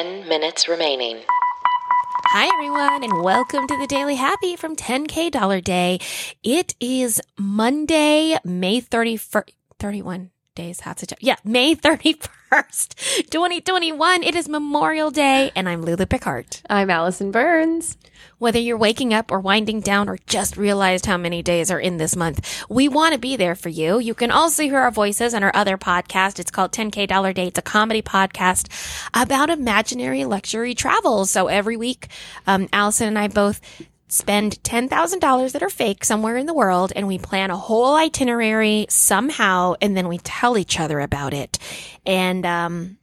10 minutes remaining. Hi, everyone, and welcome to the Daily Happy from 10K Dollar Day. It is Monday, May 31st, 31 days, half the time. Yeah, May 31st, 2021. It is Memorial Day, and I'm Lulu Picard. I'm Allison Burns. Whether you're waking up or winding down or just realized how many days are in this month, we want to be there for you. You can also hear our voices on our other podcast. It's called 10K Dollar Day. It's a comedy podcast about imaginary luxury travel. So every week, um, Allison and I both spend $10,000 that are fake somewhere in the world and we plan a whole itinerary somehow and then we tell each other about it. And, um,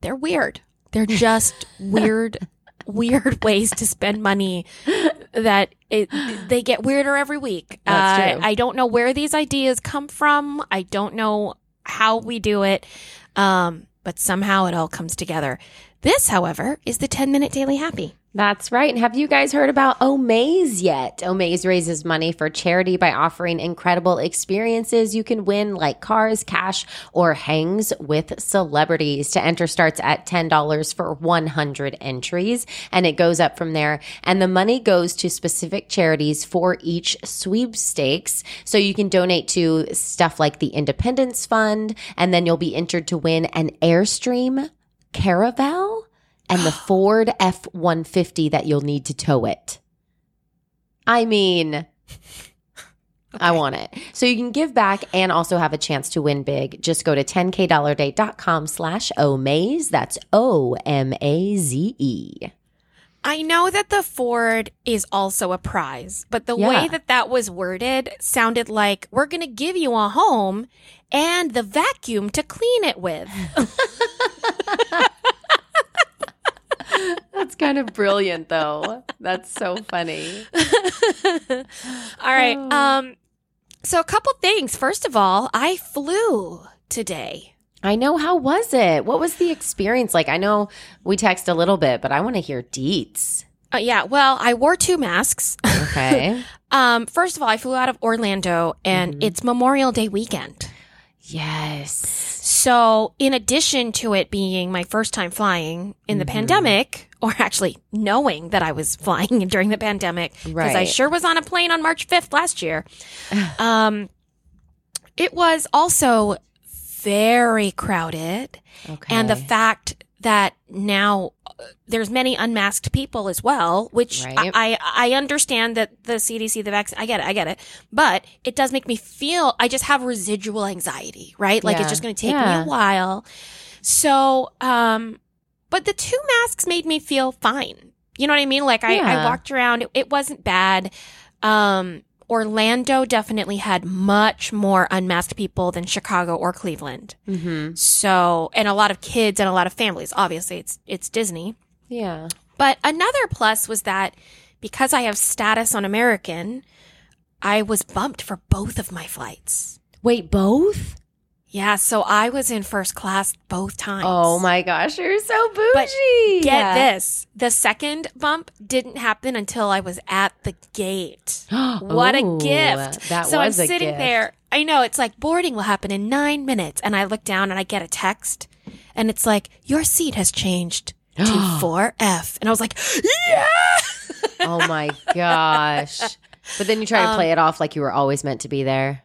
they're weird. They're just weird weird ways to spend money that it, they get weirder every week. Uh. I don't know where these ideas come from. I don't know how we do it. Um, but somehow it all comes together. This, however, is the 10 minute daily happy. That's right. And have you guys heard about Omaze yet? Omaze raises money for charity by offering incredible experiences you can win, like cars, cash, or hangs with celebrities. To enter starts at $10 for 100 entries, and it goes up from there. And the money goes to specific charities for each sweepstakes. So you can donate to stuff like the Independence Fund, and then you'll be entered to win an Airstream Caravel and the Ford F 150 that you'll need to tow it. I mean, I want it. So you can give back and also have a chance to win big. Just go to 10kdollarday.com slash omaze. That's O M A Z E. I know that the Ford is also a prize, but the Yeah. way that that was worded sounded like we're going to give you a home and the vacuum to clean it with. That's kind of brilliant, though. That's so funny. All right. Oh. Um so a couple things. First of all, I flew today. I know. How was it? What was the experience like? I know we text a little bit, but I want to hear deets. Uh, yeah, well, I wore two masks. Okay. um first of all, I flew out of Orlando and Mhm. it's Memorial Day weekend. Yes. So, in addition to it being my first time flying in the Mhm. pandemic, or actually knowing that I was flying during the pandemic, because I sure was on a plane on March 5th last year, um, it was also very crowded. Okay. And the fact that now uh, there's many unmasked people as well, which Right. I, I I understand that the CDC, the vaccine, I get it, I get it, but it does make me feel I just have residual anxiety, right? Like Yeah. it's just going to take me a while. So, um, but the two masks made me feel fine. You know what I mean? Like I, I walked around, it, it wasn't bad. Um, Orlando definitely had much more unmasked people than Chicago or Cleveland. hmm So, and a lot of kids and a lot of families. Obviously, it's it's Disney. Yeah. But another plus was that because I have status on American, I was bumped for both of my flights. Wait, both? Yeah, so I was in first class both times. Oh my gosh, you're so bougie. But Get this. The second bump didn't happen until I was at the gate. What a gift. That so I'm a sitting gift. there. I know it's like boarding will happen in nine minutes. And I look down and I get a text and it's like, your seat has changed to 4F. And I was like, yeah. oh my gosh. But then you try to Um, play it off like you were always meant to be there.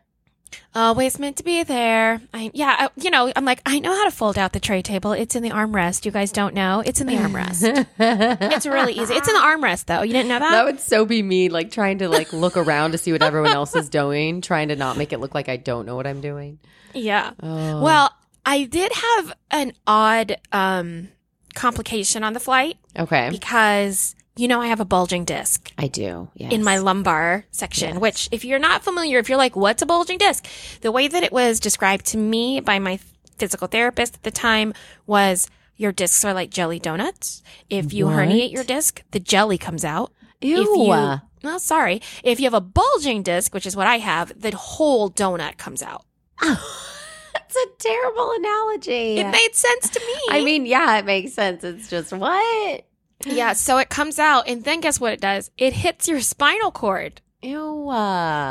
Always meant to be there. I, yeah, I, you know, I'm like, I know how to fold out the tray table. It's in the armrest. You guys don't know. It's in the armrest. it's really easy. It's in the armrest, though. You didn't know that? That would so be me, like trying to like look around to see what everyone else is doing, trying to not make it look like I don't know what I'm doing. yeah. Oh. Well, I did have an odd um, complication on the flight okay, because you know I have a bulging disc I do. Yes. in my lumbar section. Yes. Which, if you're not familiar, if you're like, "What's a bulging disc? The way that it was described to me by my physical therapist at the time was. Your discs are like jelly donuts. If you What? herniate your disc, the jelly comes out. Ew. If you, well, sorry. If you have a bulging disc, which is what I have, the whole donut comes out. That's a terrible analogy. It made sense to me. I mean, yeah, it makes sense. It's just what? Yeah, so it comes out, and then guess what it does? It hits your spinal cord. Ew.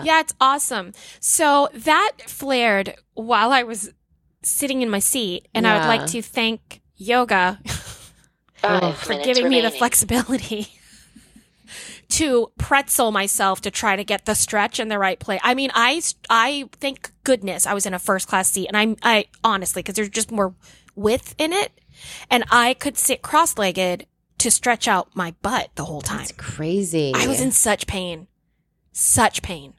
Yeah, it's awesome. So that flared while I was sitting in my seat, and I would like to thank yoga for minutes giving me the flexibility to pretzel myself to try to get the stretch in the right place. I mean, I I thank goodness I was in a first class seat, and I'm I honestly because there's just more width in it, and I could sit cross legged to stretch out my butt the whole time. It's crazy. I was in such pain, such pain.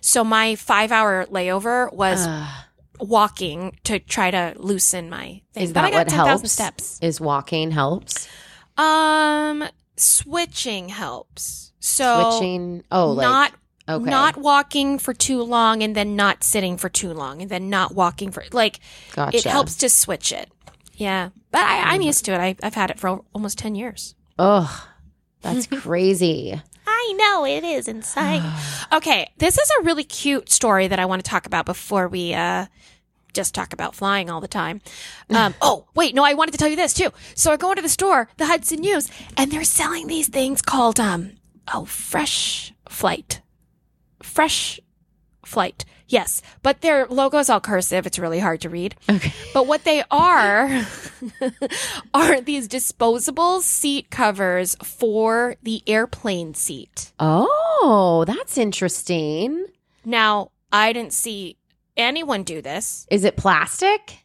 So my five hour layover was Ugh. walking to try to loosen my thing. Is But I that got what 10,000 helps? steps. Is walking helps? Um, switching helps. So Switching. Oh, like not okay. not walking for too long and then not sitting for too long and then not walking for like gotcha. it helps to switch it. Yeah, but I, I'm used to it. I, I've had it for almost ten years. Ugh, that's crazy. I know it is insane. okay, this is a really cute story that I want to talk about before we uh just talk about flying all the time. Um, oh, wait, no, I wanted to tell you this too. So I go into the store, the Hudson News, and they're selling these things called um oh, fresh flight. Fresh flight. Yes, but their logo's all cursive. It's really hard to read. Okay. But what they are are these disposable seat covers for the airplane seat. Oh, that's interesting. Now, I didn't see anyone do this. Is it plastic?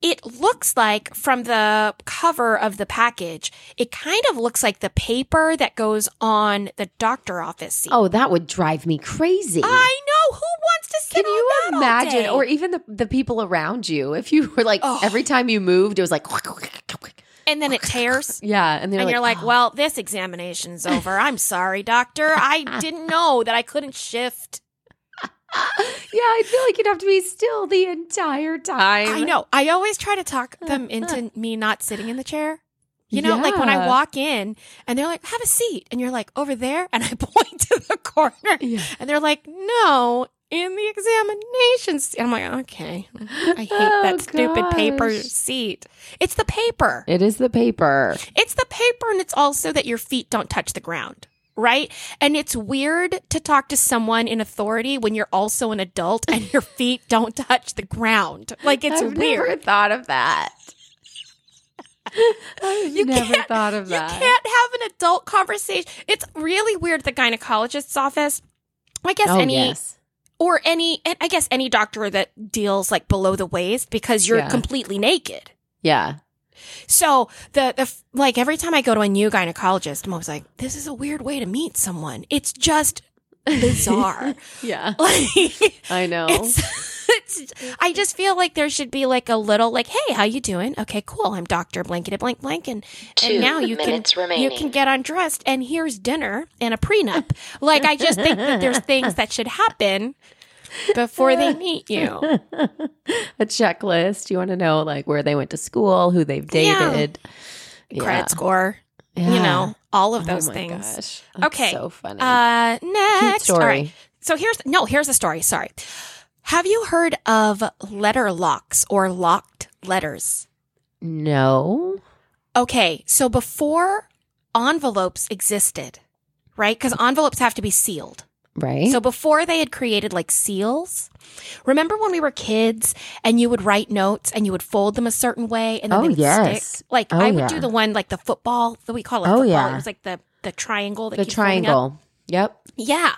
It looks like from the cover of the package, it kind of looks like the paper that goes on the doctor office seat. Oh, that would drive me crazy. I know. Who wants to sit Can you imagine, or even the the people around you? If you were like Oh. every time you moved, it was like, and then it tears. yeah, and and like, you're like, "Oh." well, this examination's over. I'm sorry, doctor. I didn't know that I couldn't shift. yeah, I feel like you'd have to be still the entire time. I know. I always try to talk them into me not sitting in the chair. You know, like when I walk in and they're like, have a seat. And you're like, over there. And I point to the corner. Yeah. And they're like, no, in the examination seat. I'm like, okay. I hate Oh, that stupid paper seat. It's the paper. It is the paper. It's the paper and it's also that your feet don't touch the ground. Right? And it's weird to talk to someone in authority when you're also an adult and your feet don't touch the ground. Like it's weird. I've weird. never thought of that. I've You never can't- thought of that. You can't have an adult conversation. It's really weird. at The gynecologist's office. I guess oh any yes, or any, and I guess any doctor that deals like below the waist because you're Yeah. completely naked. yeah. So the the like every time I go to a new gynecologist, I'm always like, this is a weird way to meet someone. It's just bizarre. Yeah, like I know. I just feel like there should be like a little like, hey, how you doing? Okay, cool. I'm Doctor Blankety Blank Blank, and and now you can remaining. you can get undressed, and here's dinner and a prenup. like I just think that there's things that should happen before they meet you. a checklist. You want to know like where they went to school, who they've dated, Yeah. Credit score, you know, all of Oh those my things. gosh. Okay. so funny. Uh, next, all story. right. So here's no, here's a story. Sorry. Have you heard of letter locks or locked letters? No. Okay, so before envelopes existed, right? Because envelopes have to be sealed. Right. So before they had created like seals, remember when we were kids and you would write notes and you would fold them a certain way and then Oh, they would yes. stick? Like Oh, I would yeah. do the one like the football that we call it. Oh, football. yeah. It was like the the triangle that the keeps folding up. triangle. Yep. Yeah.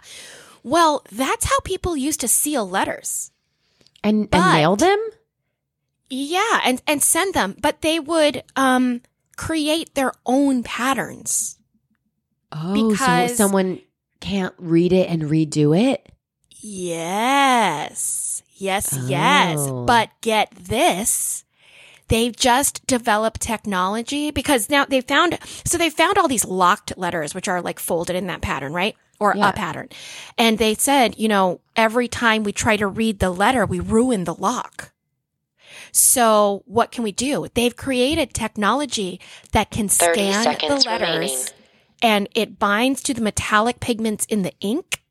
Well, that's how people used to seal letters. And But- and mail them? Yeah, and and send them, but they would um create their own patterns. Oh, Because- so someone can't read it and redo it? Yes. Yes, yes. Oh. But get this. They've just developed technology because now they found so they found all these locked letters which are like folded in that pattern, right? Or Yeah. a pattern. And they said, you know, every time we try to read the letter, we ruin the lock. So what can we do? They've created technology that can scan the letters remaining. and it binds to the metallic pigments in the ink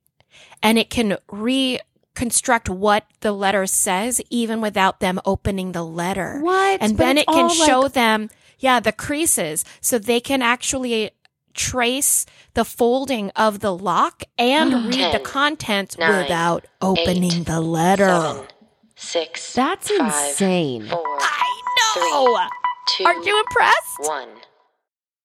and it can reconstruct what the letter says even without them opening the letter. What? And But then it can show like- them, yeah, the creases so they can actually trace the folding of the lock and mm. read the contents nine, without opening eight, the letter. Seven, six, That's five, insane. four, I know. two, Aren't you impressed? one.